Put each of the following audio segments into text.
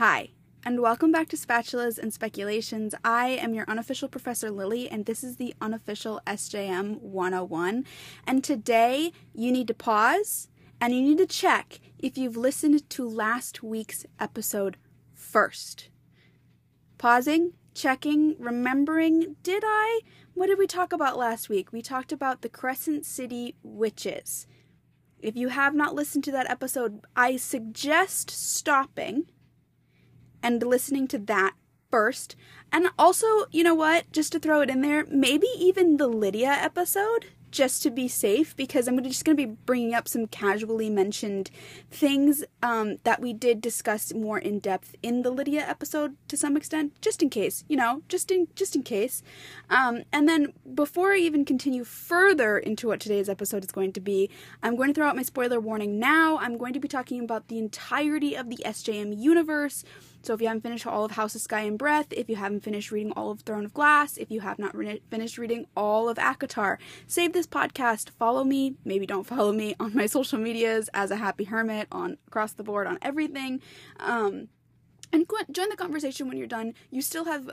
Hi, and welcome back to Spatulas and Speculations. I am your unofficial Professor Lily, and this is the unofficial SJM 101. And today, you need to pause and you need to check if you've listened to last week's episode first. Pausing, checking, remembering, did I? What did we talk about last week? We talked about the Crescent City Witches. If you have not listened to that episode, I suggest stopping and listening to that first. And also, you know what? Just to throw it in there, maybe even the Lydia episode just to be safe because I'm just going to be bringing up some casually mentioned things um, that we did discuss more in depth in the Lydia episode to some extent, just in case, you know, just in just in case. Um, and then before I even continue further into what today's episode is going to be, I'm going to throw out my spoiler warning now. I'm going to be talking about the entirety of the SJM universe so if you haven't finished all of House of Sky and Breath, if you haven't finished reading all of Throne of Glass, if you have not re- finished reading all of ACOTAR, save this podcast, follow me, maybe don't follow me on my social medias as a happy hermit on across the board on everything. Um, and join the conversation when you're done. You still have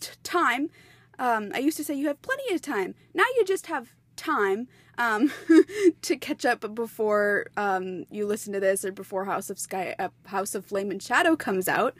t- time. Um, I used to say you have plenty of time. Now you just have time um, to catch up before um, you listen to this or before House of Sky, uh, House of Flame and Shadow comes out,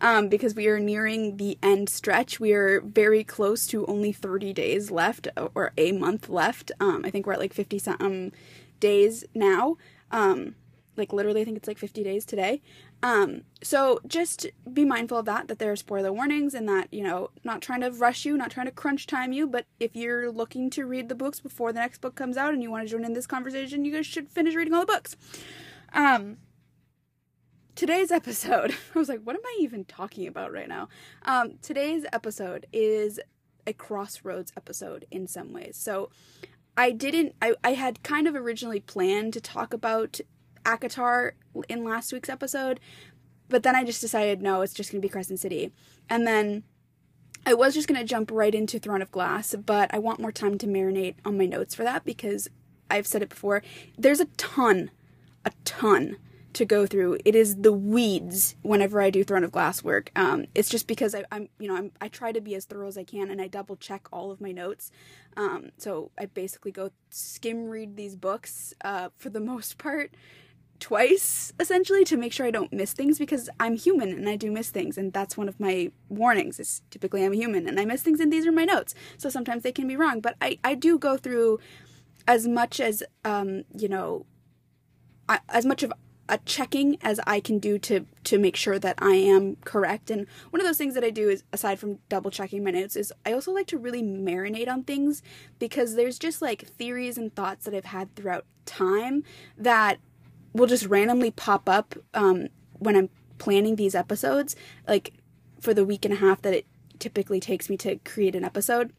um, because we are nearing the end stretch. We are very close to only 30 days left or a month left. Um, I think we're at like 50 some days now. Um, like literally, I think it's like 50 days today. Um, so just be mindful of that, that there are spoiler warnings and that, you know, not trying to rush you, not trying to crunch time you, but if you're looking to read the books before the next book comes out and you want to join in this conversation, you guys should finish reading all the books. Um, today's episode, I was like, what am I even talking about right now? Um, today's episode is a crossroads episode in some ways. So I didn't, I, I had kind of originally planned to talk about ACOTAR in last week's episode, but then I just decided no, it's just going to be Crescent City. And then I was just going to jump right into Throne of Glass, but I want more time to marinate on my notes for that because I've said it before. There's a ton, a ton to go through. It is the weeds whenever I do Throne of Glass work. Um, it's just because I, am you know, I'm, I try to be as thorough as I can and I double check all of my notes. Um, so I basically go skim read these books uh, for the most part twice essentially to make sure I don't miss things because I'm human and I do miss things and that's one of my warnings is typically I'm human and I miss things and these are my notes so sometimes they can be wrong but I, I do go through as much as um you know I, as much of a checking as I can do to to make sure that I am correct. And one of those things that I do is aside from double checking my notes is I also like to really marinate on things because there's just like theories and thoughts that I've had throughout time that will just randomly pop up um, when I'm planning these episodes, like for the week and a half that it typically takes me to create an episode.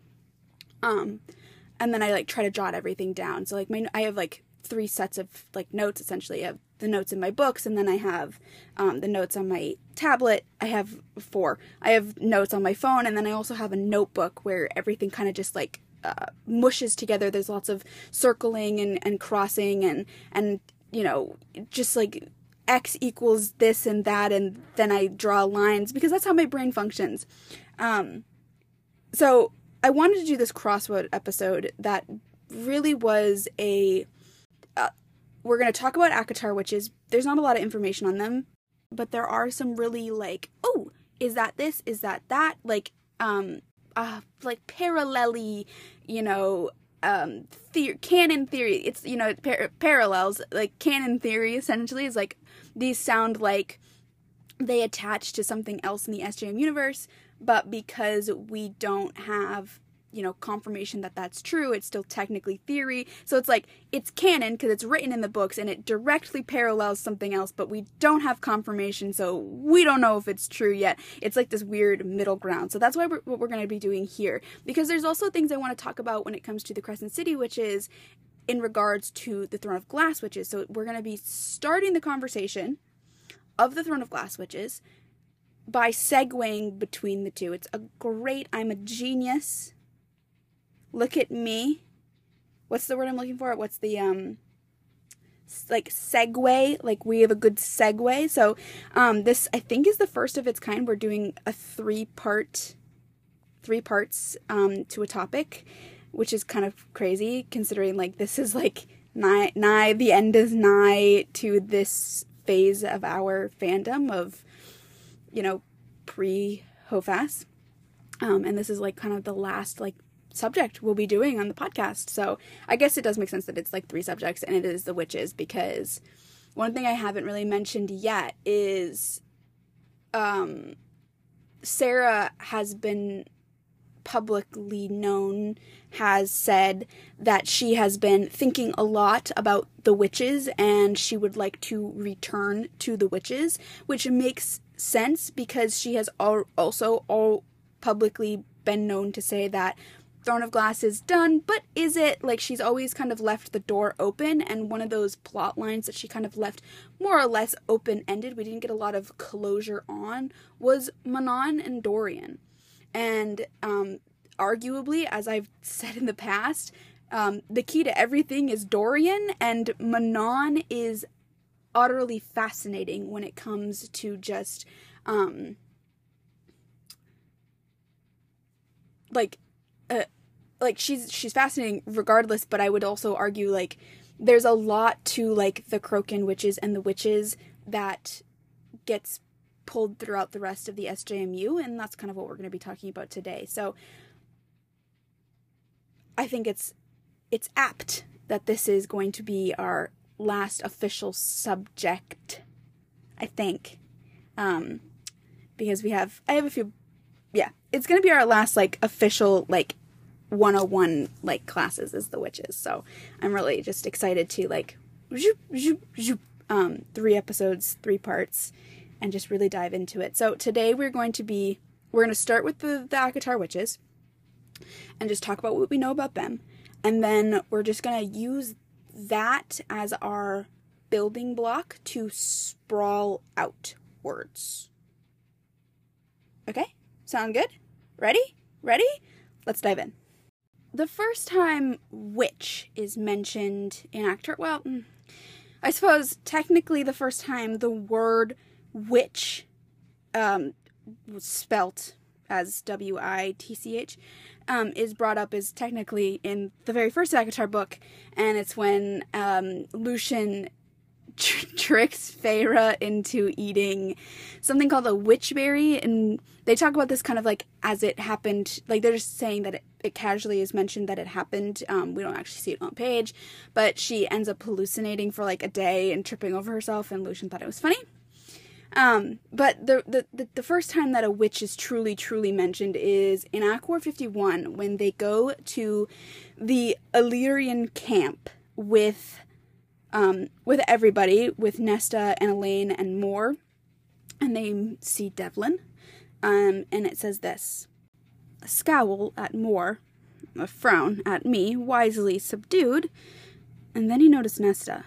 Um, and then I like try to jot everything down. So like my I have like three sets of like notes essentially. Have the notes in my books, and then I have um, the notes on my tablet. I have four. I have notes on my phone, and then I also have a notebook where everything kind of just like uh, mushes together. There's lots of circling and, and crossing and and you know, just like x equals this and that, and then I draw lines because that's how my brain functions. Um, so I wanted to do this crossroad episode that really was a. Uh, we're going to talk about ACOTAR, which is there's not a lot of information on them, but there are some really like, oh, is that this? Is that that? Like, um, uh, like parallelly, you know, um the- canon theory it's you know par- parallels like canon theory essentially is like these sound like they attach to something else in the SJM universe but because we don't have you know confirmation that that's true. It's still technically theory. So it's like it's canon because it's written in the books and it directly parallels something else but we don't have confirmation so we don't know if it's true yet. It's like this weird middle ground. So that's why we're, what we're going to be doing here. Because there's also things i want to talk about when it comes to the crescent city which is in regards to the throne of glass witches. So we're going to be starting the conversation of the throne of glass witches by segueing between the two. It's a great i'm a genius look at me. What's the word I'm looking for? What's the um like segue like we have a good segue so um this i think is the first of its kind we're doing a three part three parts um to a topic which is kind of crazy considering like this is like nigh nigh the end is nigh to this phase of our fandom of you know pre hofas um and this is like kind of the last like subject we'll be doing on the podcast. So I guess it does make sense that it's like three subjects and it is the witches because one thing I haven't really mentioned yet is um Sarah has been publicly known has said that she has been thinking a lot about the witches and she would like to return to the witches, which makes sense because she has also all publicly been known to say that Throne of Glass is done, but is it? Like, she's always kind of left the door open, and one of those plot lines that she kind of left more or less open ended, we didn't get a lot of closure on, was Manon and Dorian. And um, arguably, as I've said in the past, um, the key to everything is Dorian, and Manon is utterly fascinating when it comes to just um, like uh, like she's she's fascinating regardless but i would also argue like there's a lot to like the Crochan witches and the witches that gets pulled throughout the rest of the sjmu and that's kind of what we're going to be talking about today. So i think it's it's apt that this is going to be our last official subject i think. Um because we have i have a few yeah it's going to be our last like official like 101 like classes as the witches. So I'm really just excited to like um three episodes, three parts and just really dive into it. So today we're going to be we're going to start with the the ACOTAR witches and just talk about what we know about them. And then we're just going to use that as our building block to sprawl outwards. Okay? Sound good? Ready? Ready? Let's dive in the first time witch is mentioned in ACOTAR well mm, i suppose technically the first time the word witch um, was spelt as w-i-t-c-h um, is brought up is technically in the very first ACOTAR book and it's when um, Lucien tr- tricks Feyre into eating something called a witchberry, and they talk about this kind of like as it happened. Like they're just saying that it, it casually is mentioned that it happened. Um, we don't actually see it on page, but she ends up hallucinating for like a day and tripping over herself, and Lucien thought it was funny. Um, but the, the, the, the, first time that a witch is truly, truly mentioned is in ACOWAR 51 when they go to the Illyrian camp with um, with everybody, with Nesta and Elain and more, and they see Devlin, um, and it says this: a scowl at Mor, a frown at me, wisely subdued, and then he noticed Nesta.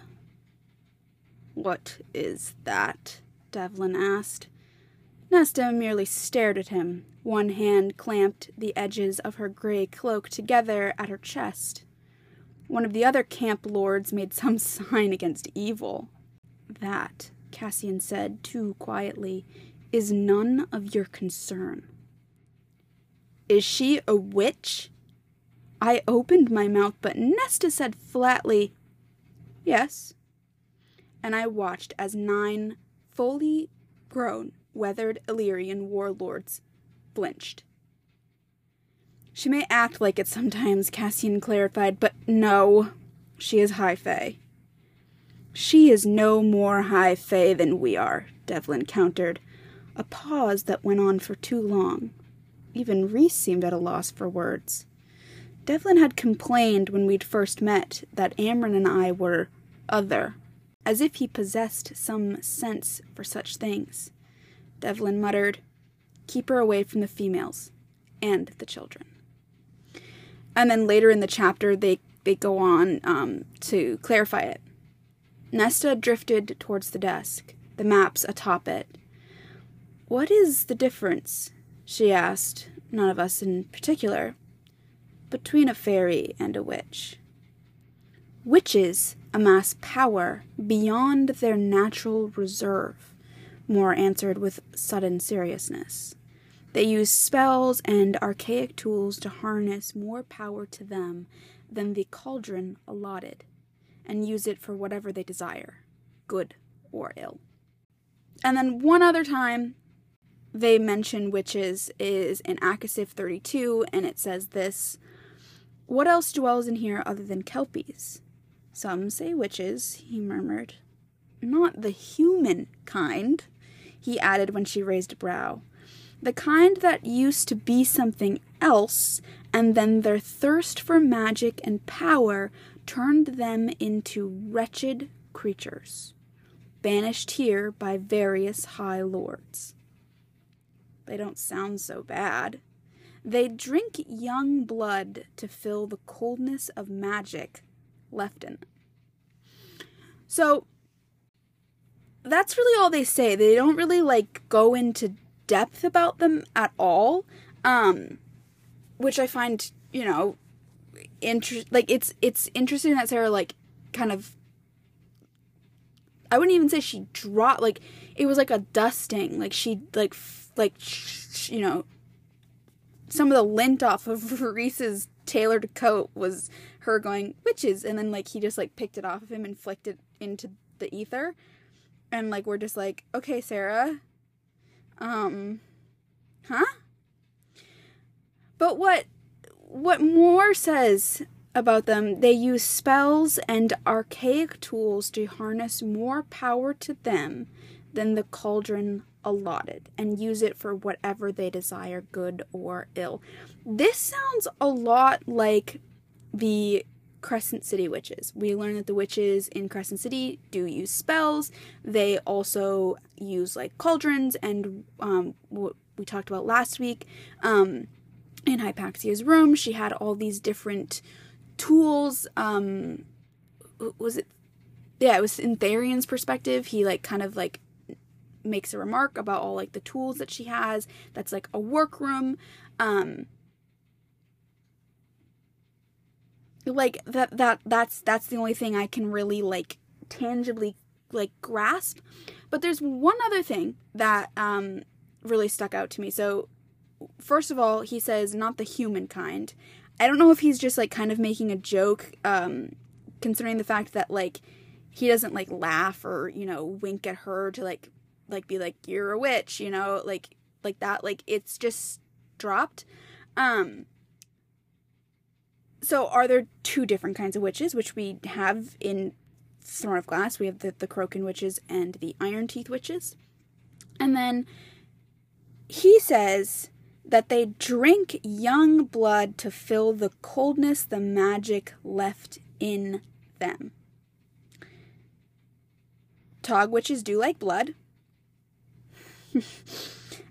What is that? Devlin asked. Nesta merely stared at him. One hand clamped the edges of her gray cloak together at her chest. One of the other camp lords made some sign against evil. That, Cassian said too quietly, is none of your concern. Is she a witch? I opened my mouth, but Nesta said flatly, Yes. And I watched as nine fully grown, weathered Illyrian warlords flinched. She may act like it sometimes, Cassian clarified, but no, she is High Fae. She is no more High Fae than we are, Devlin countered, a pause that went on for too long. Even Rhys seemed at a loss for words. Devlin had complained when we'd first met that Amren and I were other, as if he possessed some sense for such things. Devlin muttered, Keep her away from the females and the children and then later in the chapter they they go on um, to clarify it. Nesta drifted towards the desk, the maps atop it. What is the difference? She asked, none of us in particular, between a fairy and a witch. Witches amass power beyond their natural reserve, Mor answered with sudden seriousness. They use spells and archaic tools to harness more power to them than the cauldron allotted, and use it for whatever they desire, good or ill. And then one other time they mention witches is in ACOSF 32, and it says this What else dwells in here other than kelpies? Some say witches, he murmured. Not the human kind, he added when she raised a brow. The kind that used to be something else, and then their thirst for magic and power turned them into wretched creatures, banished here by various high lords. They don't sound so bad. They drink young blood to fill the coldness of magic left in them. So that's really all they say. They don't really like go into depth about them at all. Um which I find, you know, inter- like it's it's interesting that Sarah like kind of I wouldn't even say she dropped like it was like a dusting. Like she like f- like sh- you know some of the lint off of Rhys's tailored coat was her going witches and then like he just like picked it off of him and flicked it into the ether and like we're just like okay sarah um huh but what what Mor says about them they use spells and archaic tools to harness more power to them than the cauldron allotted and use it for whatever they desire good or ill this sounds a lot like the Crescent City witches. We learn that the witches in Crescent City do use spells. They also use like cauldrons, and um, what we talked about last week um, in Hypaxia's room, she had all these different tools. Um, was it? Yeah, it was in Tharion's perspective. He like kind of like makes a remark about all like the tools that she has. That's like a workroom. Um, like that that that's that's the only thing I can really like tangibly like grasp. But there's one other thing that um really stuck out to me. So first of all, he says not the human kind. I don't know if he's just like kind of making a joke um considering the fact that like he doesn't like laugh or, you know, wink at her to like like be like you're a witch, you know, like like that like it's just dropped. Um so are there two different kinds of witches, which we have in Throne of Glass? We have the, the Crochan witches and the Iron Teeth witches. And then he says that they drink young blood to fill the coldness the magic left in them. Tog witches do like blood.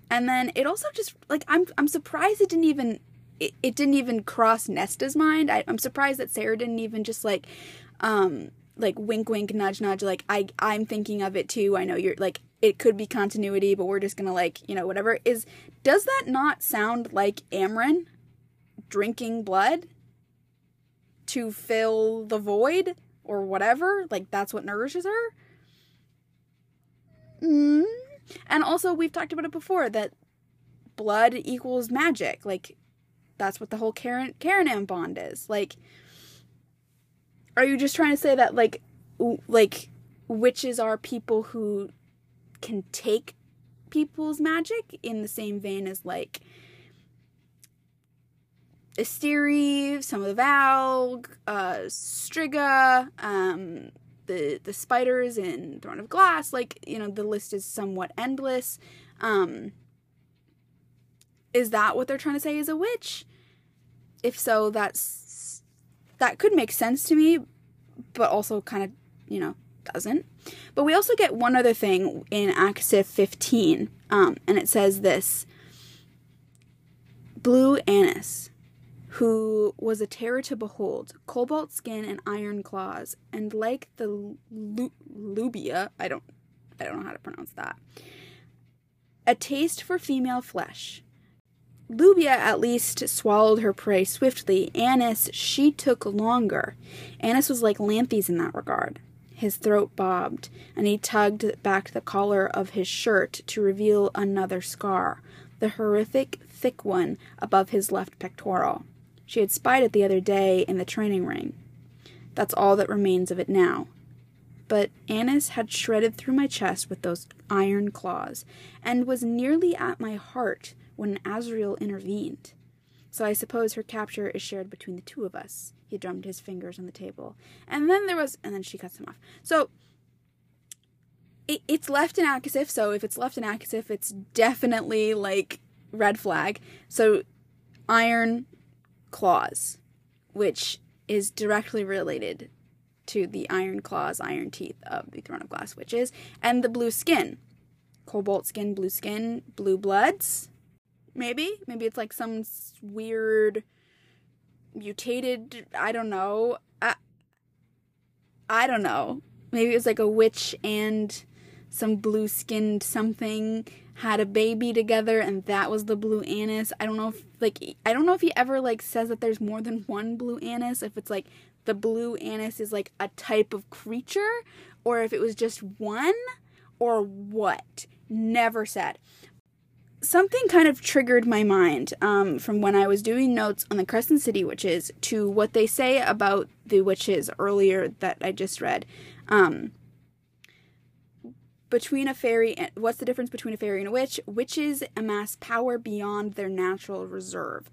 and then it also just like I'm I'm surprised it didn't even it, it didn't even cross Nesta's mind. I, I'm surprised that Sarah didn't even just like, um, like wink, wink, nudge, nudge. Like I, I'm thinking of it too. I know you're like it could be continuity, but we're just gonna like you know whatever. Is does that not sound like Amren drinking blood to fill the void or whatever? Like that's what nourishes her. Mm. And also, we've talked about it before that blood equals magic. Like that's what the whole Karen Karen bond is. Like are you just trying to say that like like witches are people who can take people's magic in the same vein as like Asteri, some of the Valg, uh, Striga, um, the the spiders in Throne of Glass. Like you know, the list is somewhat endless. Um, is that what they're trying to say is a witch? If so, that's that could make sense to me, but also kind of, you know, doesn't. But we also get one other thing in ACOSF 15, um, and it says this Blue Annis, who was a terror to behold, cobalt skin and iron claws, and like the lu- lubia, I don't, I don't know how to pronounce that, a taste for female flesh, Lubia at least swallowed her prey swiftly. Annis, she took longer. Annis was like Lanthys in that regard. His throat bobbed, and he tugged back the collar of his shirt to reveal another scar, the horrific, thick one above his left pectoral. She had spied it the other day in the training ring. That's all that remains of it now. But Annis had shredded through my chest with those iron claws, and was nearly at my heart when Azriel intervened. So I suppose her capture is shared between the two of us. He drummed his fingers on the table. And then there was, and then she cuts him off. So it, it's left in ACOSF, so if it's left in ACOSF, it's definitely like red flag. So iron claws, which is directly related to the iron claws, iron teeth of the Throne of Glass witches, and the blue skin. Cobalt skin, blue skin, blue bloods. Maybe? Maybe it's like some weird mutated, I don't know. I, I don't know. Maybe it was like a witch and some blue skinned something had a baby together and that was the blue annis. I don't know if like I don't know if he ever like says that there's more than one blue annis if it's like the blue annis is like a type of creature or if it was just one or what. Never said something kind of triggered my mind um, from when I was doing notes on the Crescent City witches to what they say about the witches earlier that I just read. Um, between a fairy and what's the difference between a fairy and a witch? Witches amass power beyond their natural reserve.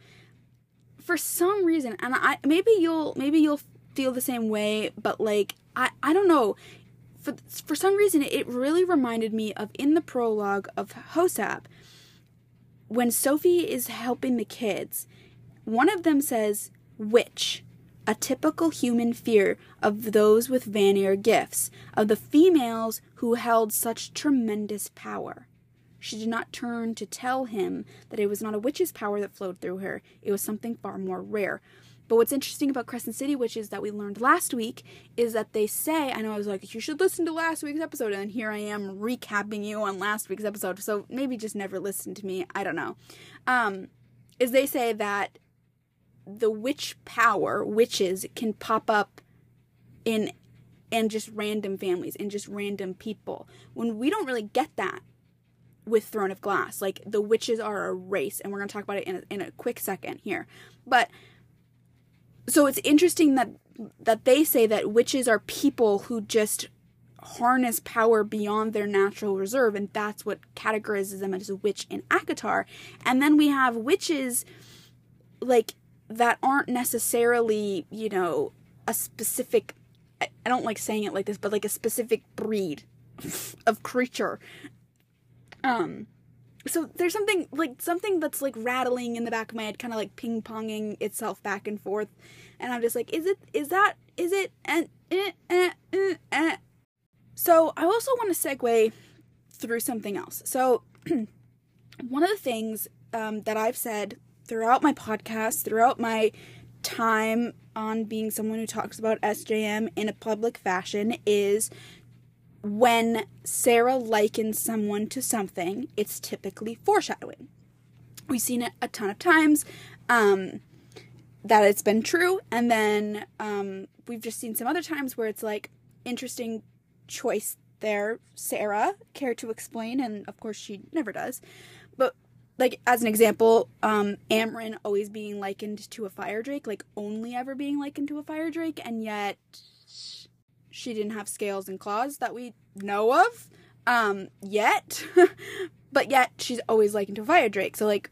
For some reason, and I maybe you'll maybe you'll feel the same way, but like I I don't know. For for some reason, it really reminded me of in the prologue of HOSAB when Sofie is helping the kids, one of them says, Witch, a typical human fear of those with Vanir gifts, of the females who held such tremendous power. She did not turn to tell him that it was not a witch's power that flowed through her, it was something far more rare. But what's interesting about Crescent City Witches that we learned last week is that they say, I know I was like, you should listen to last week's episode, and here I am recapping you on last week's episode, so maybe just never listen to me, I don't know. Um, is they say that the witch power, witches, can pop up in and just random families and just random people. When we don't really get that with Throne of Glass. Like the witches are a race, and we're going to talk about it in a, in a quick second here. But so it's interesting that that they say that witches are people who just harness power beyond their natural reserve and that's what categorizes them as a witch in ACOTAR and then we have witches like that aren't necessarily you know a specific I don't like saying it like this but like a specific breed of creature. Um so there's something like something that's like rattling in the back of my head kind of like ping-ponging itself back and forth and i'm just like is it is that is it and eh, eh, eh, eh. so i also want to segue through something else so one of the things um, that i've said throughout my podcast throughout my time on being someone who talks about sjm in a public fashion is when Sarah likens someone to something, it's typically foreshadowing. We've seen it a ton of times um, that it's been true, and then um, we've just seen some other times where it's like interesting choice there. Sarah care to explain, and of course she never does. But like as an example, um, Amren always being likened to a fire drake, like only ever being likened to a fire drake, and yet she didn't have scales and claws that we know of um yet. But yet she's always likened to fire drake so like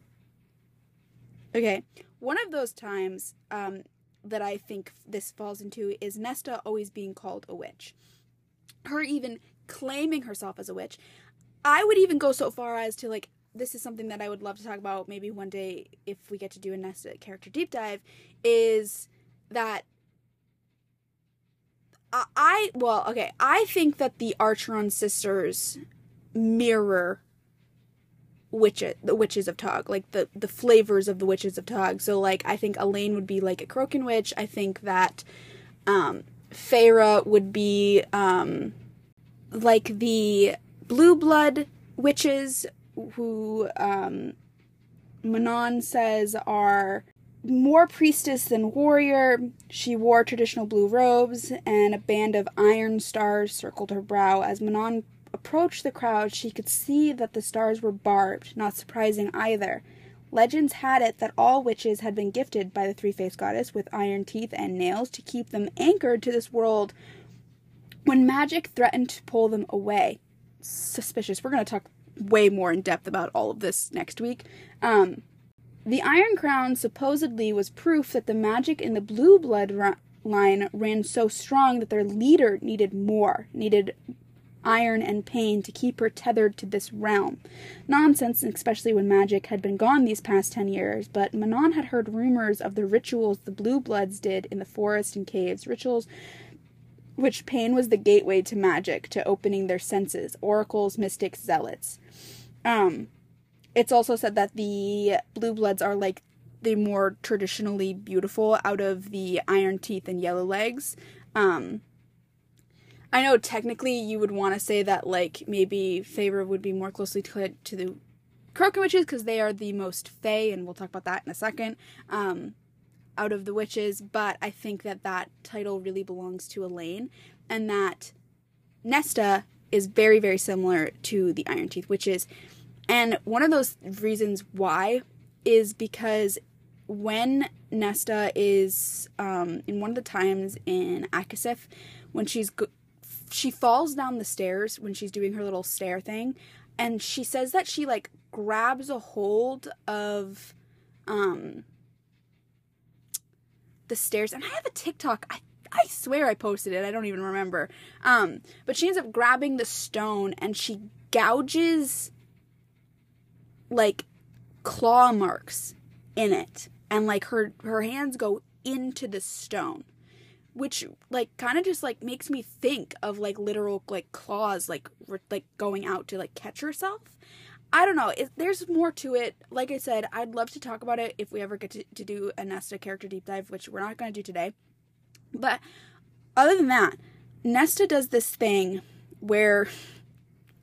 okay. One of those times um that i think this falls into is nesta always being called a witch. Her even claiming herself as a witch. I would even go so far as to like this is something that i would love to talk about maybe one day if we get to do a nesta character deep dive is that I well, okay. I think that the Archeron sisters mirror witches, the witches of Tog, like the the flavors of the witches of Tog. So like, I think Elain would be like a Crochan witch. I think that um, Feyre would be um, like the blue blood witches who um, Manon says are more priestess than warrior. She wore traditional blue robes, and a band of iron stars circled her brow. As Manon approached the crowd, she could see that the stars were barbed, not surprising either. Legends had it that all witches had been gifted by the three faced goddess with iron teeth and nails to keep them anchored to this world when magic threatened to pull them away. Suspicious. We're going to talk way more in depth about all of this next week. Um, the Iron Crown supposedly was proof that the magic in the blue blood ra- line ran so strong that their leader needed more, needed iron and pain to keep her tethered to this realm. Nonsense, especially when magic had been gone these past ten years, but Manon had heard rumors of the rituals the Blue Bloods did in the forest and caves, rituals which pain was the gateway to magic, to opening their senses, oracles, mystics, zealots. Um, it's also said that the Blue Bloods are like the more traditionally beautiful out of the iron teeth and yellow legs. Um, I know technically you would want to say that like maybe Feyre would be more closely tied to the Crochan witches because they are the most fey, and we'll talk about that in a second. Um, out of the witches, but I think that that title really belongs to Elain, and that Nesta is very very similar to the Iron Teeth witches, and one of those reasons why is because when Nesta is um, in one of the times in ACOSF, when she's go- she falls down the stairs when she's doing her little stair thing and she says that she like grabs a hold of um the stairs and I have a TikTok I I swear I posted it. I don't even remember. Um but she ends up grabbing the stone and she gouges like claw marks in it. And like her her hands go into the stone which like kind of just like makes me think of like literal like claws like like going out to like catch herself. I don't know. It, there's more to it. Like i said i'd love to talk about it if we ever get to, to do a nesta character deep dive which we're not going to do today. But other than that nesta does this thing where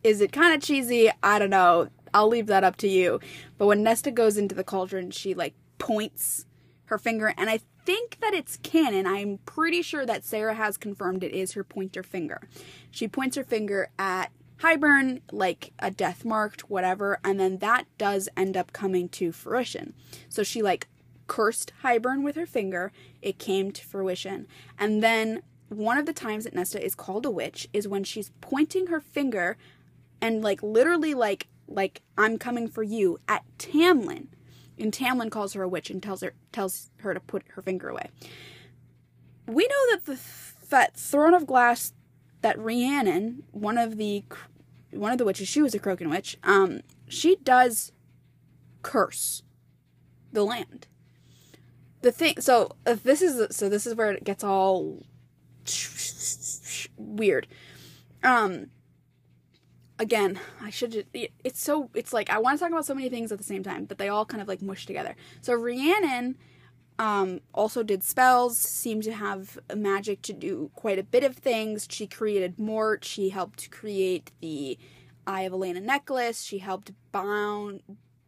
is it kind of cheesy? I don't know i'll leave that up to you but when nesta goes into the cauldron she like points her finger and i think that it's canon. I'm pretty sure that Sarah has confirmed it is her pointer finger. She points her finger at Hybern, like a death marked, whatever, and then that does end up coming to fruition. So she like cursed Hybern with her finger, it came to fruition. And then one of the times that Nesta is called a witch is when she's pointing her finger and like literally like like I'm coming for you at Tamlin and Tamlin calls her a witch and tells her tells her to put her finger away. We know that the that throne of glass that Rhiannon, one of the one of the witches, she was a Crochan witch. Um, she does curse the land. The thing, so if this is so, this is where it gets all weird. Um, again, I should. it's so. It's like I want to talk about so many things at the same time, but they all kind of like mush together. So Rhiannon um, also did spells. Seemed to have magic to do quite a bit of things. She created Mort. She helped create the Eye of Elena necklace. She helped bound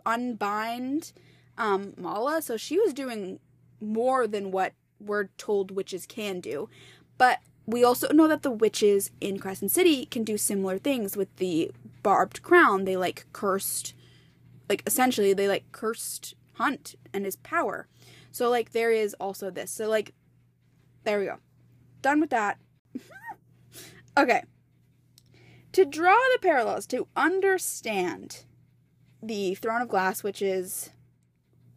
unbind um, Mala. So she was doing more than what we're told witches can do. But we also know that the witches in Crescent City can do similar things with the barbed crown. They like cursed, like essentially, they like cursed Hunt and his power. So, like, there is also this. So, like, there we go. Done with that. okay. To draw the parallels, to understand the Throne of Glass, which is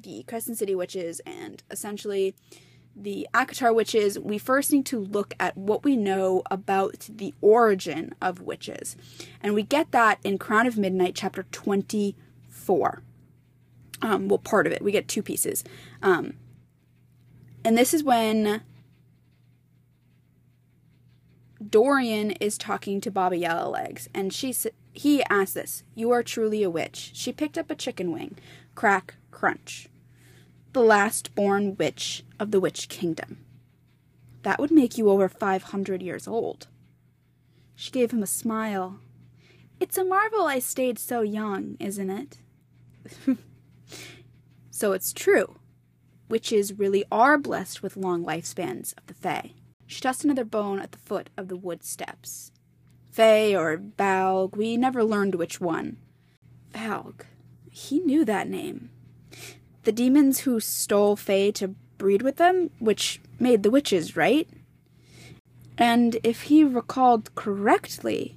the Crescent City witches, and essentially the ACOTAR witches, we first need to look at what we know about the origin of witches. And we get that in Crown of Midnight, chapter 24. Um, well, part of it. We get two pieces. Um, and this is when Dorian is talking to Baba Yellowlegs, and she he asks this: "You are truly a witch." She picked up a chicken wing, crack, crunch the last born witch of the Witch Kingdom. That would make you over 500 years old. She gave him a smile. It's a marvel I stayed so young, isn't it? So it's true. Witches really are blessed with long lifespans of the Fae. She tossed another bone at the foot of the wood steps. Fae or Valg, we never learned which one. Valg. He knew that name. The demons who stole Fae to breed with them, which made the witches, right? And if he recalled correctly,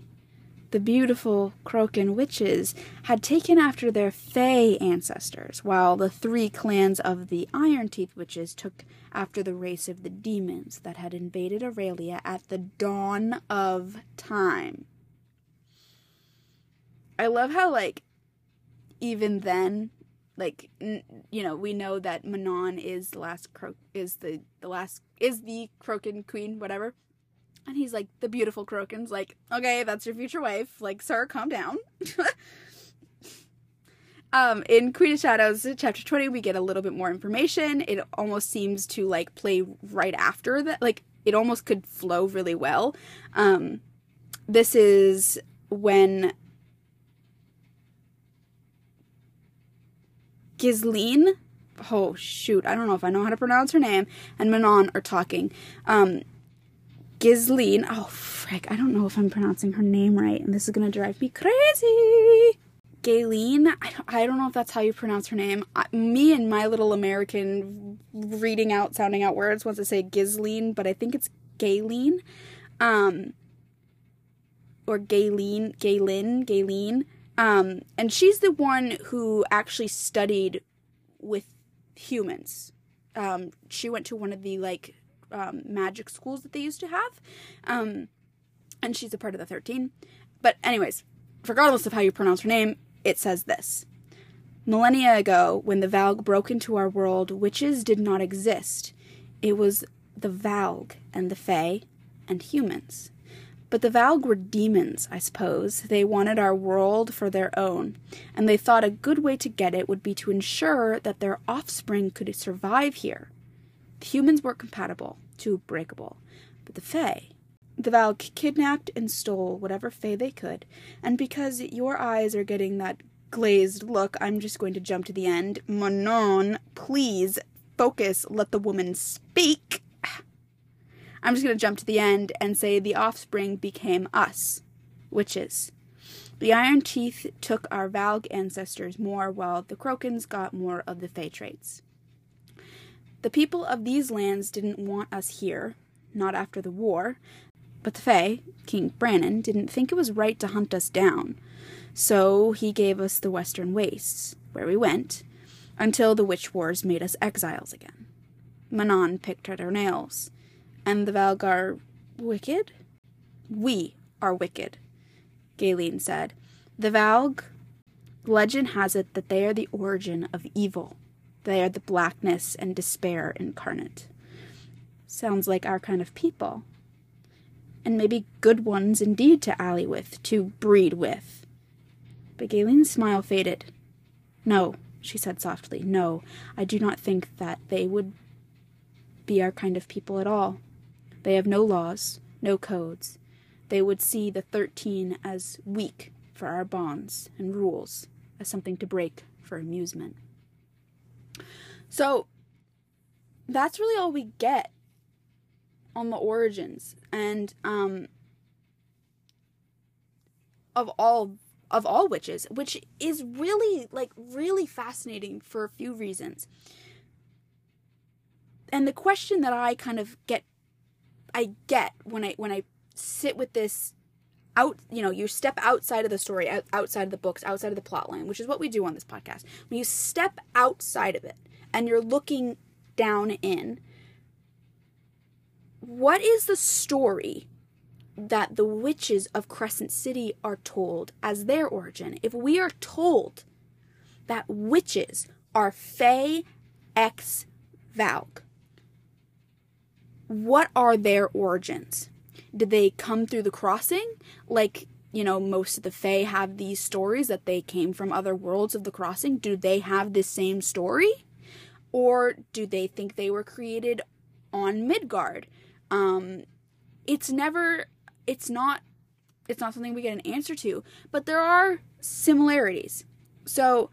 the beautiful Crochan witches had taken after their Fey ancestors, while the three clans of the Iron Teeth witches took after the race of the demons that had invaded Erilea at the dawn of time. I love how, like, even then, like, n- you know, we know that Manon is the last cro- is the the last is the Crochan queen, whatever. And he's like, the beautiful Crochan's like, okay, that's your future wife. Like, sir, calm down. um, in Queen of Shadows, chapter 20, we get a little bit more information. It almost seems to like play right after that. Like, it almost could flow really well. Um, this is when Ghislaine, oh shoot, I don't know if I know how to pronounce her name, and Manon are talking. Um, Ghislaine. Oh, frick. I don't know if I'm pronouncing her name right, and this is to drive me crazy. Gayleen, I don't, I don't know if that's how you pronounce her name. I, me and my little American reading out, sounding out words wants to say Ghislaine, but I think it's Gayleen. Um, or Gayleen, Gaylin, Gayleen. Um, and she's the one who actually studied with humans. Um, she went to one of the like um, magic schools that they used to have. Um, and she's a part of the 13. But, anyways, regardless of how you pronounce her name, it says this Millennia ago, when the Valg broke into our world, witches did not exist. It was the Valg and the Fae and humans. But the Valg were demons, I suppose. They wanted our world for their own, and they thought a good way to get it would be to ensure that their offspring could survive here. The humans were compatible, too breakable. But the Fae, the Valg kidnapped and stole whatever Fae they could, and because your eyes are getting that glazed look, I'm just going to jump to the end. Manon, please focus, let the woman speak. I'm just going to jump to the end and say the offspring became us, witches. The Iron Teeth took our Valg ancestors more, while the Crochans got more of the Fae traits. The people of these lands didn't want us here, not after the war, but the Fae, King Brannon, didn't think it was right to hunt us down. So he gave us the Western Wastes, where we went, until the Witch Wars made us exiles again. Manon picked at her nails. And the Valgar wicked? We are wicked, Galen said. The Valg, legend has it that they are the origin of evil. They are the blackness and despair incarnate. Sounds like our kind of people. And maybe good ones indeed to ally with, to breed with. But Galen's smile faded. No, she said softly, no, I do not think that they would be our kind of people at all. They have no laws, no codes. They would see the thirteen as weak for our bonds and rules, as something to break for amusement. So that's really all we get on the origins and um of all of all witches, which is really like really fascinating for a few reasons. And the question that I kind of get I get when I when I sit with this out you know you step outside of the story outside of the books outside of the plot line which is what we do on this podcast when you step outside of it and you're looking down in, what is the story that the witches of Crescent City are told as their origin? If we are told that witches are Fae ex Valg, what are their origins? Did they come through the crossing? Like, you know, most of the Fae have these stories that they came from other worlds of the crossing. Do they have this same story? or do they think they were created on Midgard? Um, it's never, it's not, it's not something we get an answer to, but there are similarities. So,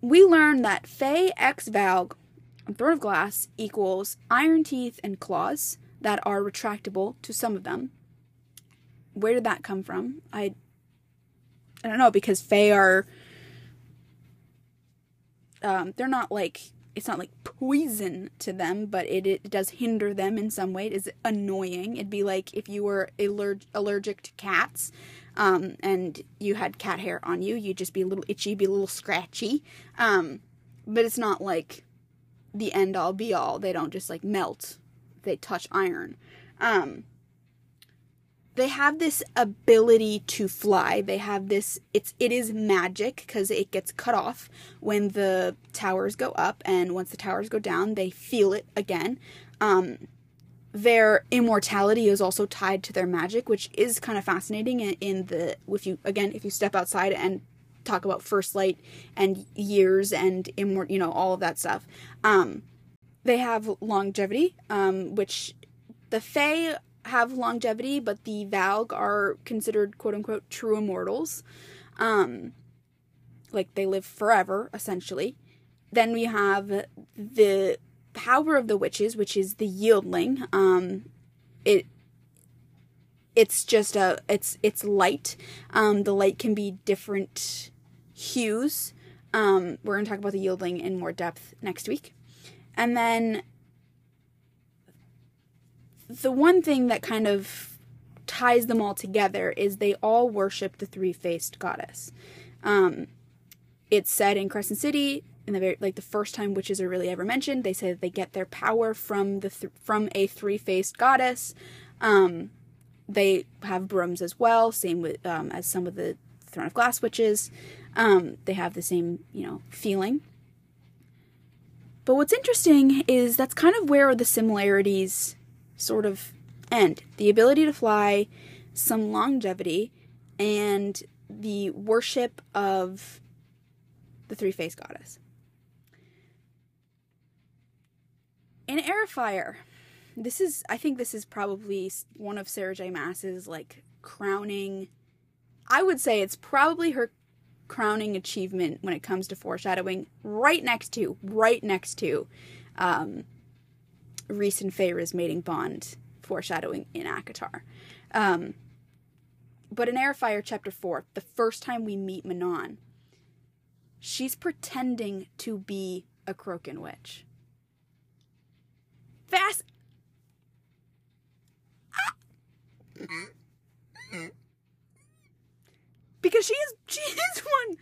we learn that Fae X Valg on Throne of Glass equals iron teeth and claws that are retractable to some of them. Where did that come from? I I don't know because Fae are um, they're not like it's not like poison to them, but it, it does hinder them in some way. It is annoying. It'd be like if you were allerg- allergic to cats um, and you had cat hair on you, you'd just be a little itchy, be a little scratchy. Um, but it's not like the end all be all. They don't just like melt, they touch iron. Um, they have this ability to fly. They have this it's it is magic because it gets cut off when the towers go up and once the towers go down, they feel it again. Um, their immortality is also tied to their magic, which is kind of fascinating in, in the if you again if you step outside and talk about first light and years and immort you know all of that stuff. Um, they have longevity, um, which the Fae have longevity, but the Valg are considered quote unquote true immortals. Um, like they live forever, essentially. Then we have the power of the witches, which is the yielding. Um, it it's just a it's it's light. Um, the light can be different hues. Um, we're gonna talk about the yielding in more depth next week, and then the one thing that kind of ties them all together is they all worship the three faced goddess. Um, it's said in Crescent City in the very like the first time witches are really ever mentioned. They say that they get their power from the th- from a three faced goddess. Um, they have brooms as well, same with um, as some of the Throne of Glass witches. Um, they have the same you know feeling. But what's interesting is that's kind of where the similarities sort of end. The ability to fly, some longevity, and the worship of the three faced goddess. In Airfire, this is I think this is probably one of Sarah J. Maas's like crowning I would say it's probably her crowning achievement when it comes to foreshadowing right next to right next to um Rhys and Feyre's mating bond foreshadowing in ACOTAR. Um, but in Airfire Chapter 4, the first time we meet Manon, she's pretending to be a Crochan witch. Fast. Ah! Because she is she is one.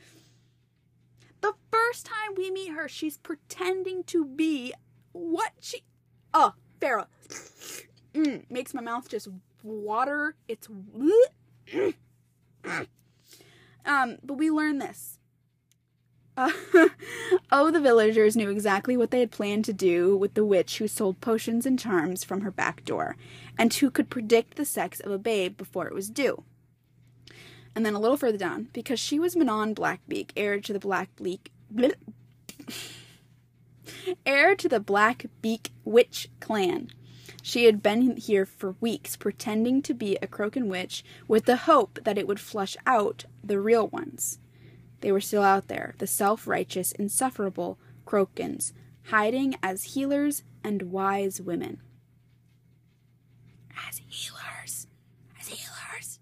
The first time we meet her, she's pretending to be what she Oh, Farah. Mm, makes my mouth just water. It's um, but we learn this. Uh, oh, the villagers knew exactly what they had planned to do with the witch who sold potions and charms from her back door, and who could predict the sex of a babe before it was due. And then a little further down, because she was Manon Blackbeak, heir to the Black Bleak. Heir to the Black Beak Witch clan. She had been here for weeks pretending to be a Crochan witch with the hope that it would flush out the real ones. They were still out there, the self righteous, insufferable Crochans, hiding as healers and wise women. As healers. As healers.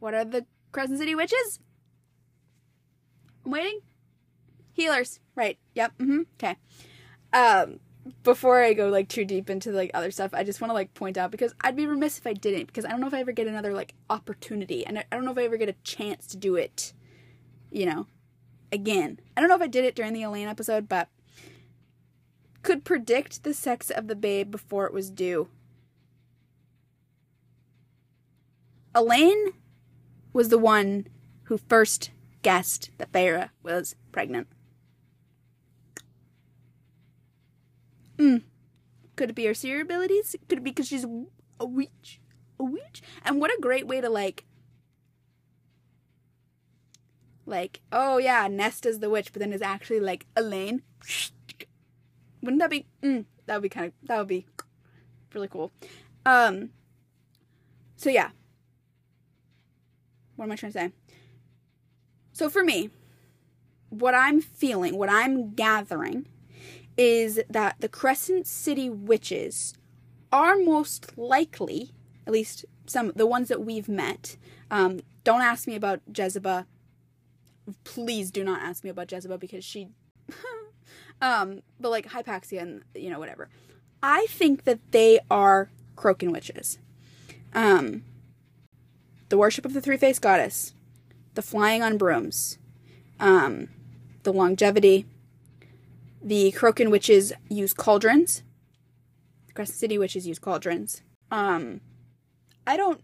What are the Crescent City witches? I'm waiting. Healers. Right. Yep. Mm-hmm. Okay. Um, before I go like too deep into like other stuff, I just want to like point out because I'd be remiss if I didn't because I don't know if I ever get another like opportunity and I, I don't know if I ever get a chance to do it, you know, again. I don't know if I did it during the Elain episode, but could predict the sex of the babe before it was due. Elain was the one who first guessed that Feyre was pregnant. Mm. Could it be her seer abilities? Could it be because she's a witch? A witch? And what a great way to like like, oh yeah, Nesta's the witch, but then it's actually like Elain. Wouldn't that be mm, that would be kind of that would be really cool. Um so yeah. What am I trying to say? So for me, what I'm feeling, what I'm gathering, is that the Crescent City witches are most likely, at least some the ones that we've met. Um, don't ask me about Jezebel. Please do not ask me about Jezebel because she. um, but like Hypaxia and you know whatever. I think that they are Crochan witches. Um, the worship of the three faced goddess, the flying on brooms, um, the longevity. The Crochan witches use cauldrons. The Crescent City witches use cauldrons. Um, I don't.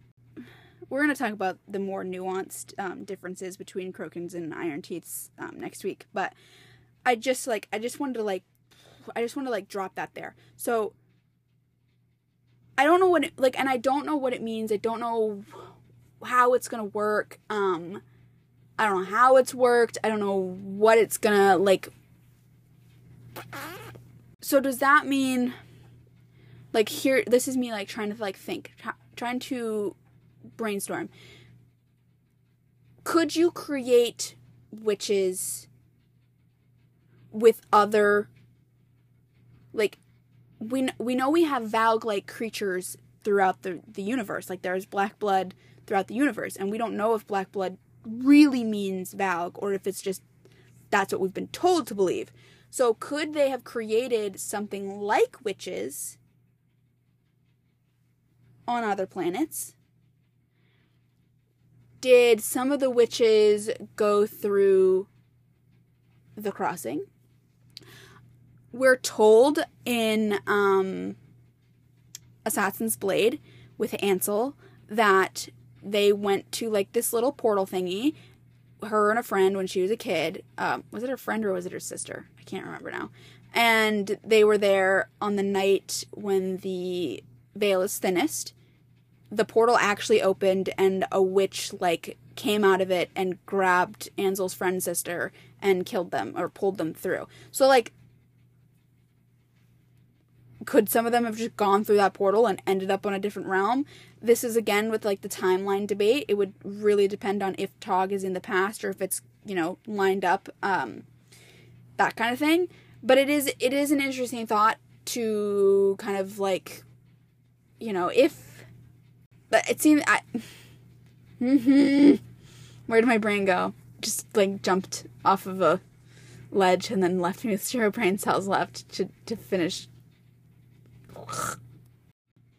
We're going to talk about the more nuanced um, differences between Crochans and Iron Teeths um, next week, but I just like I just wanted to like I just want to like drop that there. So I don't know what it like and I don't know what it means. I don't know how it's to work. Um I don't know how it's worked. I don't know what it's to like So does that mean like here this is me like trying to like think trying to brainstorm. Could you create witches with other like we we know we have Valg like creatures throughout the the universe. Like there's black blood throughout the universe, and we don't know if black blood really means Valg or if it's just that's what we've been told to believe. So could they have created something like witches on other planets? Did some of the witches go through the crossing? we're told in um, Assassin's Blade with Ansel that they went to like this little portal thingy. Her and a friend when she was a kid. Um, was it her friend or was it her sister? I can't remember now. And they were there on the night when the veil is thinnest. The portal actually opened and a witch like came out of it and grabbed Ansel's friend sister and killed them or pulled them through. So like could some of them have just gone through that portal and ended up on a different realm? This is again with like the timeline debate. It would really depend on if Tog is in the past or if it's, you know, lined up, um, that kind of thing. But it is it is an interesting thought to kind of like you know, if but it seems I Where did my brain go? Just like jumped off of a ledge and then left me with zero brain cells left to, to finish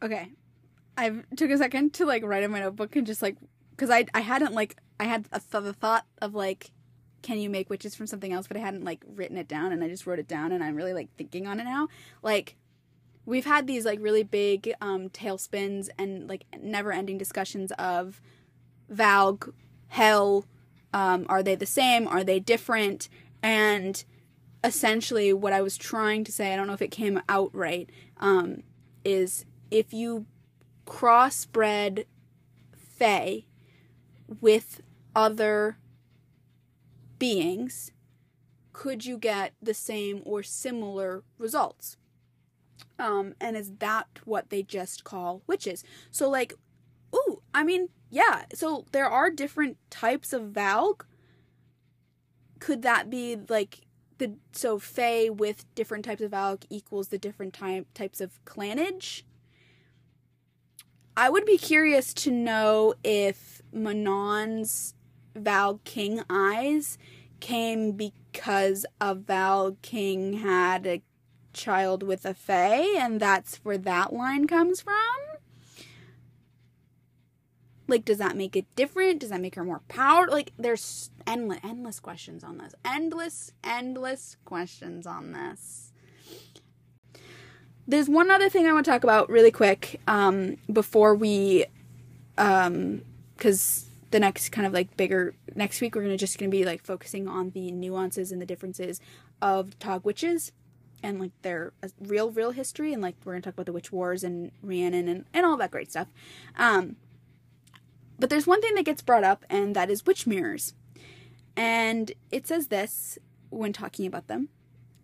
okay. I took a second to like write in my notebook and just like because I I hadn't like I had a th- the thought of like can you make witches from something else but I hadn't like written it down and I just wrote it down and I'm really like thinking on it now. Like we've had these like really big um tailspins and like never ending discussions of Valg hell um are they the same? Are they different? And essentially what I was trying to say I don't know if it came out right um, is if you crossbred Fae with other beings, could you get the same or similar results? Um, and is that what they just call witches? So, like, ooh, I mean, yeah. So there are different types of Valg. Could that be like the so Fae with different types of Valg equals the different type types of clanage. I would be curious to know if Manon's Valg King eyes came because a Valg King had a child with a Fae, and that's where that line comes from. Like, does that make it different? Does that make her more powered? Like, there's endless, endless questions on this. Endless, endless questions on this. There's one other thing I want to talk about really quick um, before we, um, because the next kind of like bigger next week we're gonna just gonna be like focusing on the nuances and the differences of Tog witches and like their uh, real real history and like we're gonna talk about the witch wars and Rhiannon and, and all that great stuff. Um, but there's one thing that gets brought up, and that is witch mirrors. And it says this when talking about them.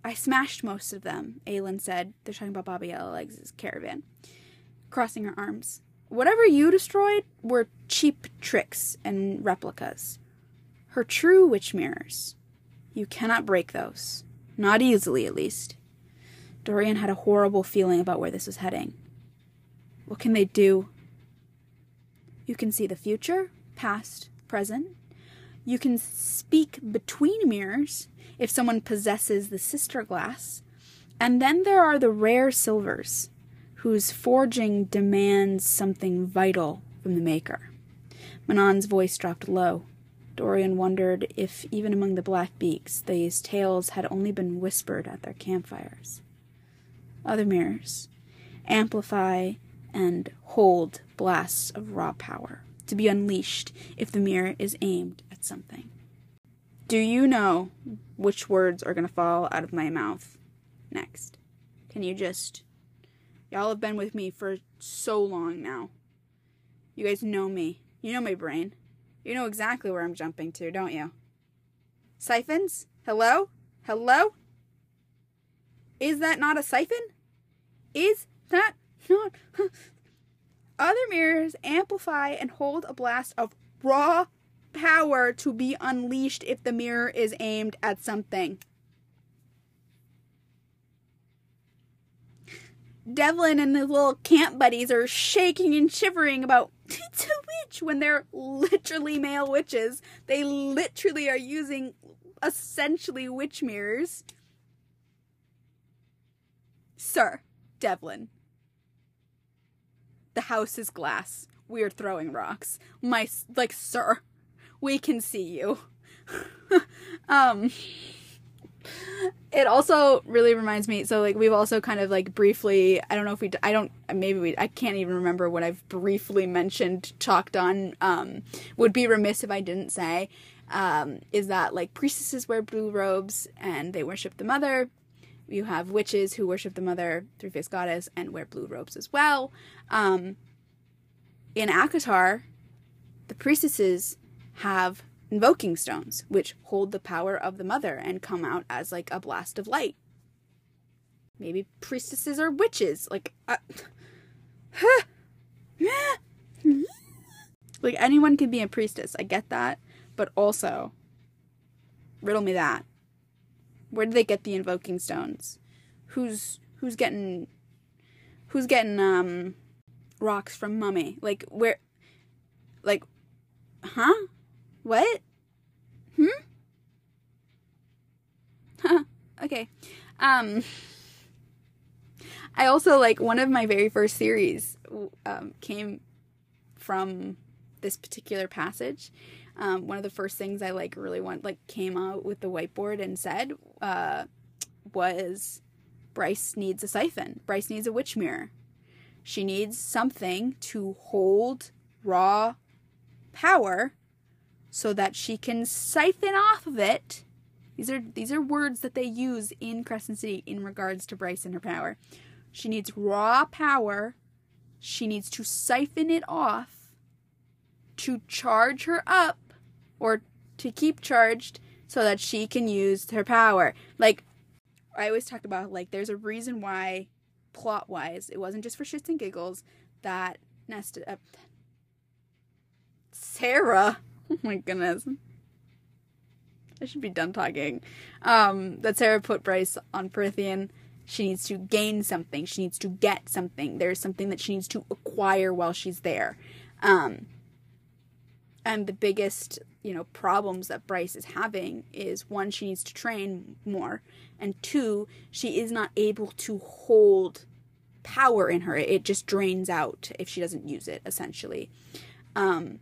I smashed most of them, Aelin said. They're talking about Baba Yellowlegs' caravan. Crossing her arms. Whatever you destroyed were cheap tricks and replicas. Her true witch mirrors You cannot break those. Not easily, at least. Dorian had a horrible feeling about where this was heading. What can they do? You can see the future, past, present. You can speak between mirrors if someone possesses the sister glass. And then there are the rare silvers, whose forging demands something vital from the maker. Manon's voice dropped low. Dorian wondered if, even among the black beaks, these tales had only been whispered at their campfires. Other mirrors amplify and hold blasts of raw power to be unleashed if the mirror is aimed at something. Do you know which words are going to fall out of my mouth next? Can you just. Y'all have been with me for so long now. You guys know me. You know my brain. You know exactly where I'm jumping to, don't you? Siphons? Hello? Hello? Is that not a siphon? Is that not. Other mirrors amplify and hold a blast of raw power to be unleashed if the mirror is aimed at something. Devlon and his little camp buddies are shaking and shivering about it's a witch when they're literally male witches. They literally are using essentially witch mirrors. Sir, Devlon. The house is glass. We're throwing rocks. My, like, sir, we can see you. um, it also really reminds me so like we've also kind of like briefly i don't know if we i don't maybe we i can't even remember what i've briefly mentioned talked on um would be remiss if i didn't say um is that like priestesses wear blue robes and they worship the mother you have witches who worship the mother three-faced goddess and wear blue robes as well um in ACOTAR, the priestesses have invoking stones, which hold the power of the mother and come out as like a blast of light. Maybe priestesses are witches. Like, uh, like anyone can be a priestess. I get that, but also, riddle me that. Where do they get the invoking stones? Who's who's getting who's getting um rocks from mummy? Like where? Like, huh? What? Hmm? okay. Um I also like one of my very first series um, came from this particular passage. Um, one of the first things I like really want like came out with the whiteboard and said uh, was Bryce needs a siphon. Bryce needs a witch mirror. She needs something to hold raw power so that she can siphon off of it. These are these are words that they use in Crescent City in regards to Bryce and her power. She needs raw power. She needs to siphon it off to charge her up or to keep charged so that she can use her power. Like I always talk about like there's a reason why plot wise it wasn't just for shits and giggles that Nesta uh, Sarah Oh my goodness. I should be done talking. Um, that Sarah put Bryce on Prythian. She needs to gain something. She needs to get something. There's something that she needs to acquire while she's there. Um, and the biggest, you know, problems that Bryce is having is one, she needs to train more, and two, she is not able to hold power in her. It just drains out if she doesn't use it, essentially. Um,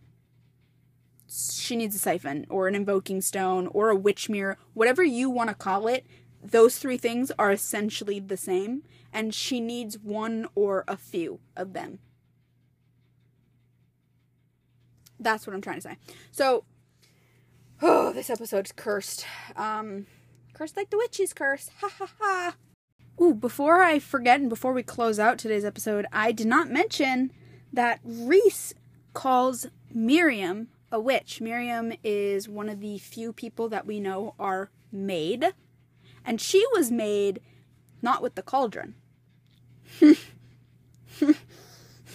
she needs a siphon or an invoking stone or a witch mirror, whatever you want to call it. Those three things are essentially the same, and she needs one or a few of them. That's what I'm trying to say. So, oh, this episode's cursed. Um, cursed like the witch's curse. Ha ha ha. Ooh, before I forget and before we close out today's episode, I did not mention that Rhys calls Miryam a witch. Miryam is one of the few people that we know are made, and she was made not with the cauldron. hmm.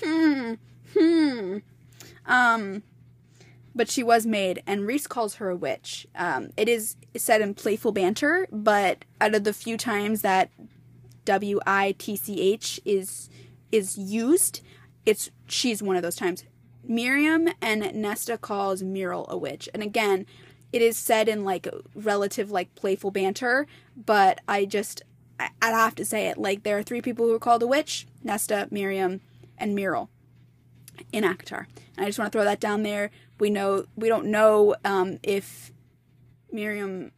Hmm. Um, but she was made, and Rhys calls her a witch. Um, it is said in playful banter, but out of the few times that W I T C H is is used, it's she's one of those times. Miryam and Nesta calls Muriel a witch, and again, it is said in like relative like playful banter, but I just I, I have to say it like there are three people who are called a witch: Nesta, Miryam, and Muriel in ACOTAR. And I just want to throw that down there. We know we don't know um, if Miryam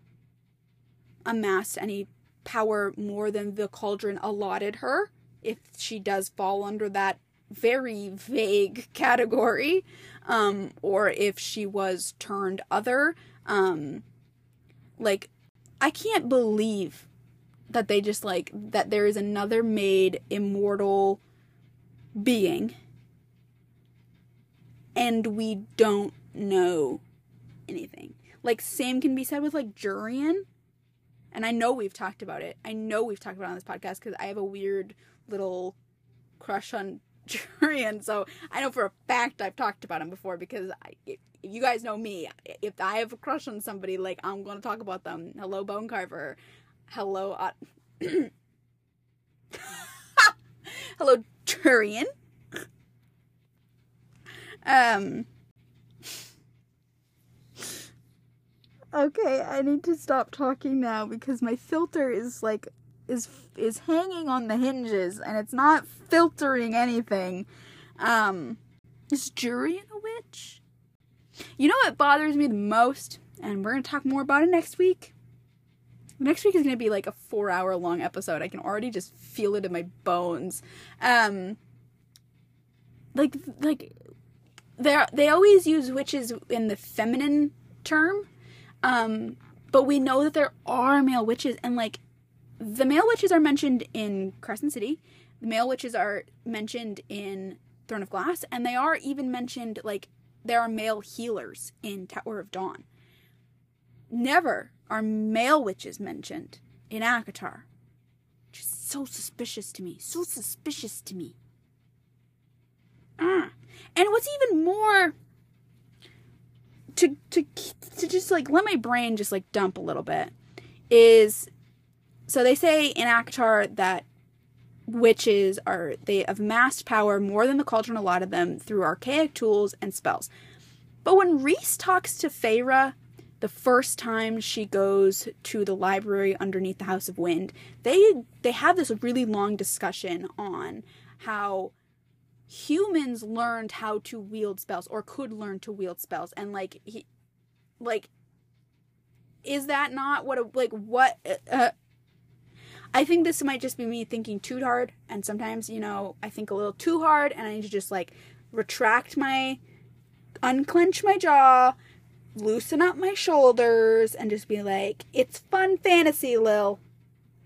amassed any power more than the cauldron allotted her. If she does fall under that very vague category, um, or if she was turned other. Um, like, I can't believe that they just like that there is another made immortal being and we don't know anything. Like same can be said with like Jurian. And I know we've talked about it. I know we've talked about on this podcast because I have a weird little crush on Jurian. So I know for a fact I've talked about him before because I, if you guys know me, if I have a crush on somebody, like I'm going to talk about them. Hello, Bone Carver. Hello, uh, hello, Jurian. Um. Okay, I need to stop talking now because my filter is like is is hanging on the hinges and it's not filtering anything. Um is Jurian a witch? You know what bothers me the most? And we're gonna talk more about it next week. Next week is gonna be like a four hour long episode. I can already just feel it in my bones. Um like like they they always use witches in the feminine term, um, but we know that there are male witches, and like the male witches are mentioned in Crescent City, the male witches are mentioned in Throne of Glass, and they are even mentioned like there are male healers in Tower of Dawn. Never are male witches mentioned in ACOTAR, Which is so suspicious to me. So suspicious to me. Ah. And what's even more to to to just like let my brain just like dump a little bit is so they say in ACOTAR that witches are they have amassed power more than the cauldron allotted them through archaic tools and spells. But when Rhys talks to Feyre the first time she goes to the library underneath the House of Wind, they they have this really long discussion on how humans learned how to wield spells or could learn to wield spells. And like he like is that not what a like what uh, uh I think this might just be me thinking too hard. And sometimes you know I think a little too hard and I need to just like retract my unclench my jaw loosen up my shoulders and just be like it's fun fantasy lil.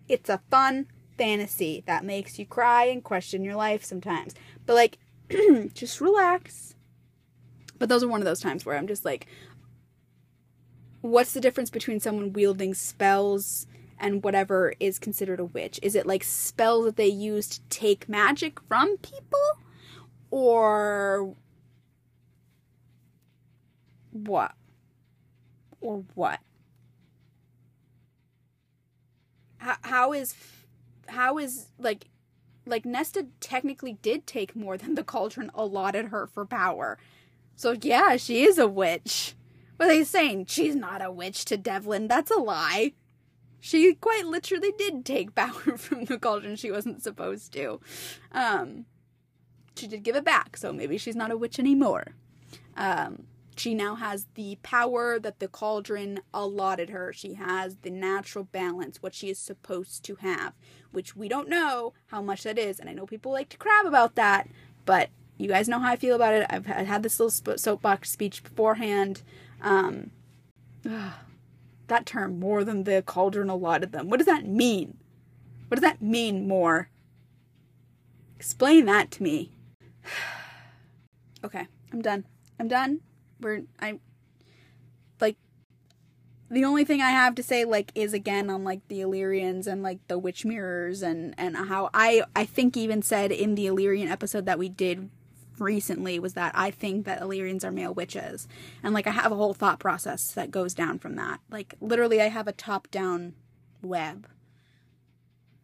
It's a fun fantasy that makes you cry and question your life sometimes but like, just relax. But those are one of those times where I'm just like, what's the difference between someone wielding spells and whatever is considered a witch? Is it like spells that they use to take magic from people? Or what? Or what? How, how is how is like like Nesta technically did take more than the cauldron allotted her for power. So yeah, she is a witch. Are they saying? She's not a witch to Devlon. That's a lie. She quite literally did take power from the cauldron she wasn't supposed to. Um, she did give it back, so maybe she's not a witch anymore. Um, she now has the power that the cauldron allotted her. She has the natural balance, what she is supposed to have, which we don't know how much that is. And I know people like to crab about that, but you guys know how I feel about it. I've had this little soapbox speech beforehand. Um, ugh, that term, more than the cauldron allotted them. What does that mean? What does that mean, more? Explain that to me. okay, I'm done. I'm done we're I like the only thing I have to say like is again on like the Illyrians and like the witch mirrors and and how I I think even said in the Illyrian episode that we did recently was that I think that Illyrians are male witches. And like I have a whole thought process that goes down from that. Like literally I have a top down web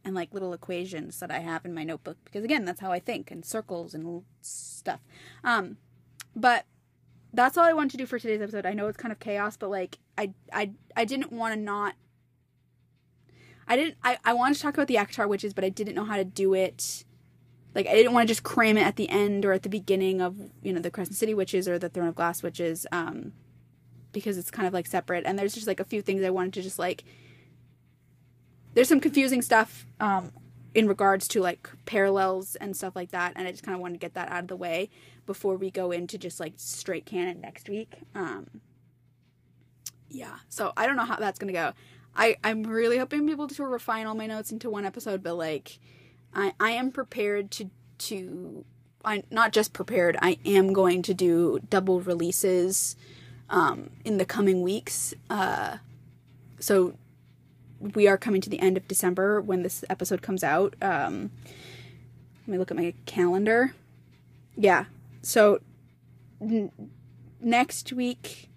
and like little equations that I have in my notebook because again that's how I think and circles and stuff. Um but that's all I wanted to do for today's episode. I know it's kind of chaos, but like I I I didn't want to not I didn't I, I wanted to talk about the ACOTAR witches, but I didn't know how to do it. Like I didn't want to just cram it at the end or at the beginning of, you know, the Crescent City witches or the Throne of Glass witches, um, because it's kind of like separate. And there's just like a few things I wanted to just like there's some confusing stuff um in regards to like parallels and stuff like that and i just kind of wanted to get that out of the way before we go into just like straight canon next week um yeah so i don't know how that's gonna go. I i'm really hoping to be able to refine all my notes into one episode but like i i am prepared to to i'm not just prepared i am going to do double releases um in the coming weeks uh so we are coming to the end of December when this episode comes out. Um, let me look at my calendar. Yeah. So n- next week,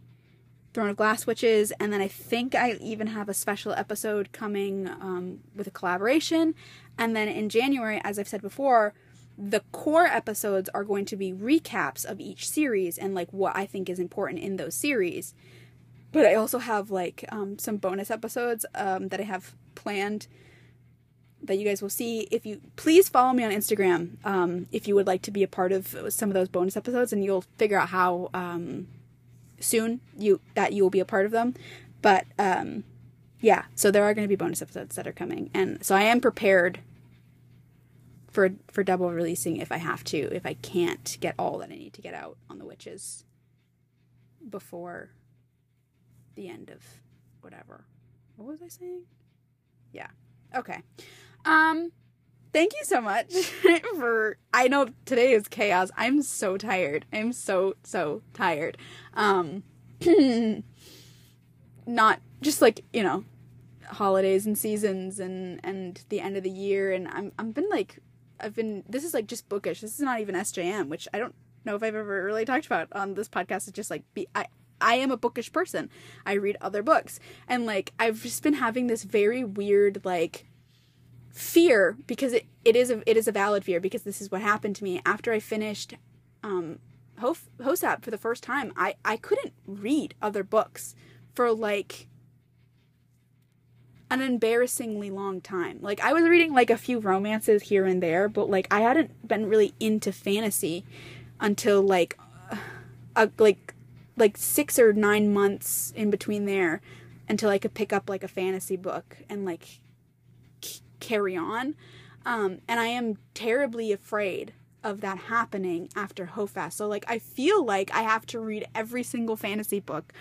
Throne of Glass Witches, and then I think I even have a special episode coming um, with a collaboration. And then in January, as I've said before, the core episodes are going to be recaps of each series and like what I think is important in those series but I also have like um, some bonus episodes um, that I have planned that you guys will see. If you please follow me on Instagram um, if you would like to be a part of some of those bonus episodes, and you'll figure out how um, soon you that you will be a part of them. But um, yeah, so there are going to be bonus episodes that are coming, and so I am prepared for for double releasing if I have to, if I can't get all that I need to get out on the witches before the end of whatever. What was I saying? Yeah. Okay. Um thank you so much for I know today is chaos. I'm so tired. I'm so so tired. Um not just like, you know, holidays and seasons and and the end of the year and I'm I've been like I've been this is like just bookish. This is not even SJM, which I don't know if I've ever really talked about on this podcast. It's just like be I I am a bookish person. I read other books. And like I've just been having this very weird like fear because it, it is a it is a valid fear because this is what happened to me after I finished um HOSAB for the first time. I I couldn't read other books for like an embarrassingly long time. Like I was reading like a few romances here and there, but like I hadn't been really into fantasy until like a, like like six or nine months in between there until I could pick up like a fantasy book and like c- carry on. Um, and I am terribly afraid of that happening after HOFAS. So like I feel like I have to read every single fantasy book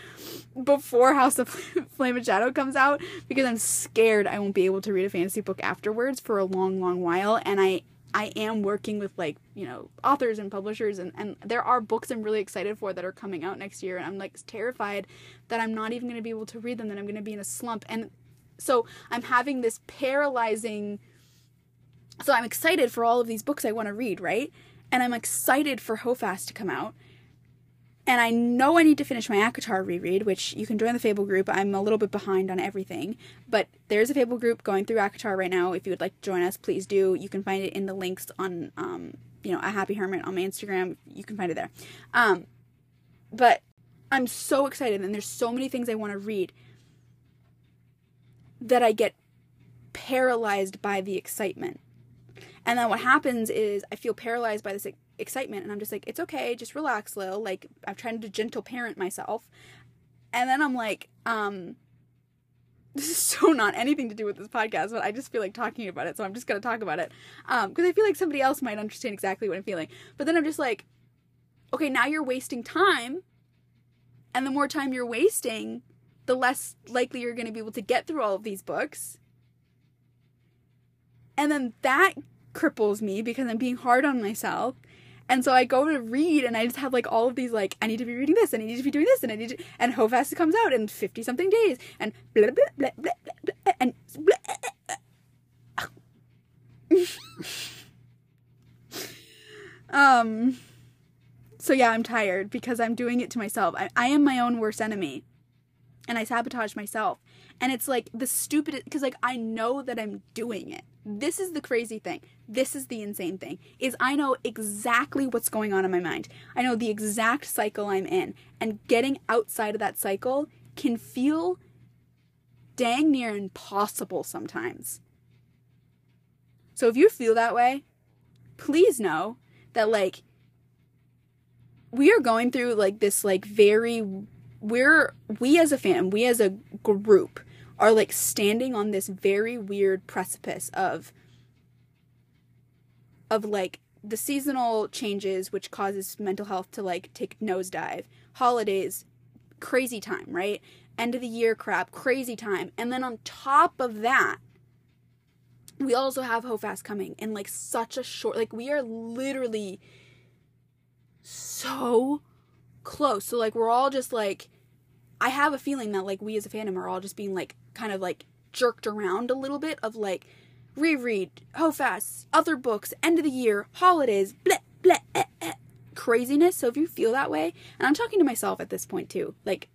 before House of Flame and Shadow comes out because I'm scared I won't be able to read a fantasy book afterwards for a long, long while. And I I am working with like, you know, authors and publishers and, and there are books I'm really excited for that are coming out next year and I'm like terrified that I'm not even gonna be able to read them, that I'm gonna be in a slump. And so I'm having this paralyzing so I'm excited for all of these books I want to read, right? And I'm excited for HOFAS to come out and I know I need to finish my ACOTAR reread, which you can join the Fable group. I'm a little bit behind on everything, but there's a Fable group going through ACOTAR right now. If you would like to join us, please do. You can find it in the links on, um, you know, a Happy Hermit on my Instagram. You can find it there. Um, but I'm so excited, and there's so many things I want to read that I get paralyzed by the excitement. And then what happens is I feel paralyzed by this excitement and I'm just like, it's okay, just relax, Lil. Like I'm trying to gentle parent myself. And then I'm like, um, this is so not anything to do with this podcast, but I just feel like talking about it, so I'm just gonna talk about it. Um, because I feel like somebody else might understand exactly what I'm feeling. But then I'm just like, okay, now you're wasting time, and the more time you're wasting, the less likely you're gonna be able to get through all of these books. And then that cripples me because I'm being hard on myself. And so I go to read and I just have like all of these like I need to be reading this and I need to be doing this and I need to and HOFAS comes out in 50 something days and blah blah blah blah, blah and blah. um So yeah, I'm tired because I'm doing it to myself. I, I am my own worst enemy. And I sabotage myself. And it's like the stupid because like I know that I'm doing it. This is the crazy thing. This is the insane thing. Is I know exactly what's going on in my mind. I know the exact cycle I'm in. And getting outside of that cycle can feel dang near impossible sometimes. So if you feel that way, please know that like we are going through like this like very we're we as a fan, we as a group are like standing on this very weird precipice of of like the seasonal changes which causes mental health to like take nosedive. Holidays crazy time right? End of the year crap crazy time. And then on top of that we also have HOFAS coming in like such a short like we are literally so close. So like we're all just like I have a feeling that like we as a fandom are all just being like kind of like jerked around a little bit of like reread, HOFAS, other books, end of the year, holidays, blah, blah, eh, eh, craziness. So if you feel that way, and I'm talking to myself at this point too, like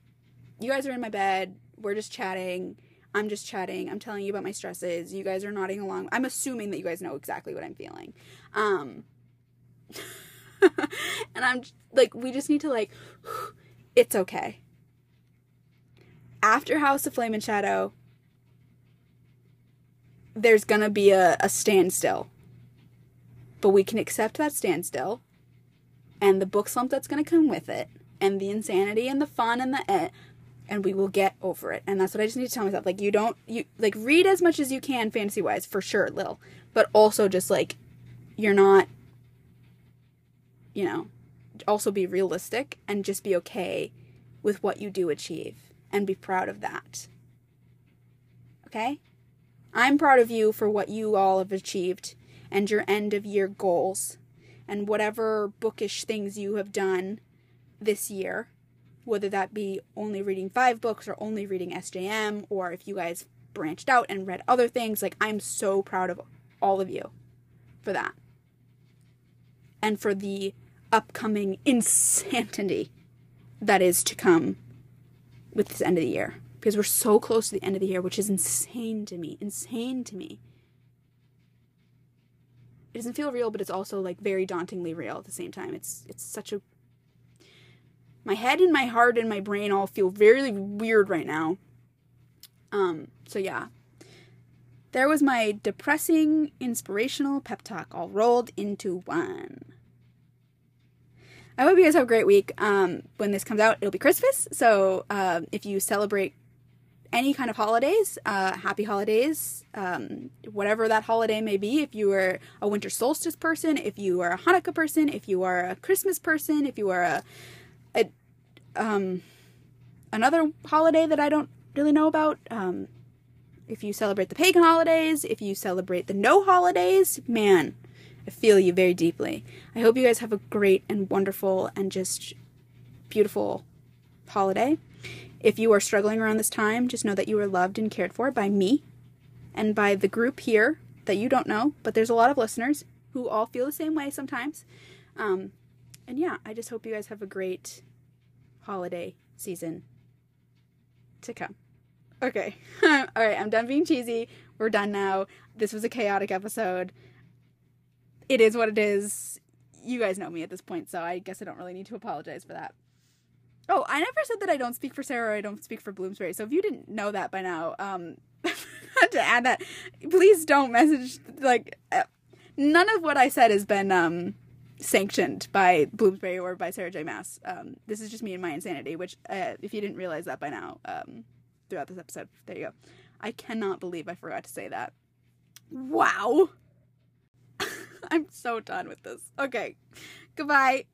you guys are in my bed, we're just chatting. I'm just chatting. I'm telling you about my stresses. You guys are nodding along. I'm assuming that you guys know exactly what I'm feeling. Um, and I'm like, we just need to like, it's okay after House of Flame and Shadow, there's gonna be a, a standstill. But we can accept that standstill and the book slump that's gonna come with it, and the insanity and the fun and the eh, and we will get over it. And that's what I just need to tell myself. Like you don't you like read as much as you can fantasy wise, for sure, Lil. But also just like you're not you know, also be realistic and just be okay with what you do achieve and be proud of that. Okay? I'm proud of you for what you all have achieved and your end of year goals and whatever bookish things you have done this year, whether that be only reading five books or only reading SJM, or if you guys branched out and read other things. Like, I'm so proud of all of you for that. And for the upcoming insanity that is to come with this end of the year because we're so close to the end of the year, which is insane to me. Insane to me. It doesn't feel real, but it's also like very dauntingly real at the same time. It's it's such a my head and my heart and my brain all feel very weird right now. Um, so yeah. There was my depressing, inspirational pep talk all rolled into one. I hope you guys have a great week. Um, when this comes out, it'll be Christmas. So uh, if you celebrate any kind of holidays, uh, happy holidays, um, whatever that holiday may be. If you are a winter solstice person, if you are a Hanukkah person, if you are a Christmas person, if you are a, a um, another holiday that I don't really know about, um, if you celebrate the pagan holidays, if you celebrate the no holidays, man, I feel you very deeply. I hope you guys have a great and wonderful and just beautiful holiday. If you are struggling around this time, just know that you are loved and cared for by me and by the group here that you don't know, but there's a lot of listeners who all feel the same way sometimes. Um, and yeah, I just hope you guys have a great holiday season to come. Okay. all right, I'm done being cheesy. We're done now. This was a chaotic episode it is what it is. You guys know me at this point, so I guess I don't really need to apologize for that. Oh, I never said that I don't speak for Sarah or I don't speak for Bloomsbury. So if you didn't know that by now, um, to add that, please don't message like uh, none of what I said has been um sanctioned by Bloomsbury or by Sarah J. Maas. Um, this is just me and my insanity. Which, uh, if you didn't realize that by now, um, throughout this episode, there you go. I cannot believe I forgot to say that. Wow. I'm so done with this. Okay. Goodbye.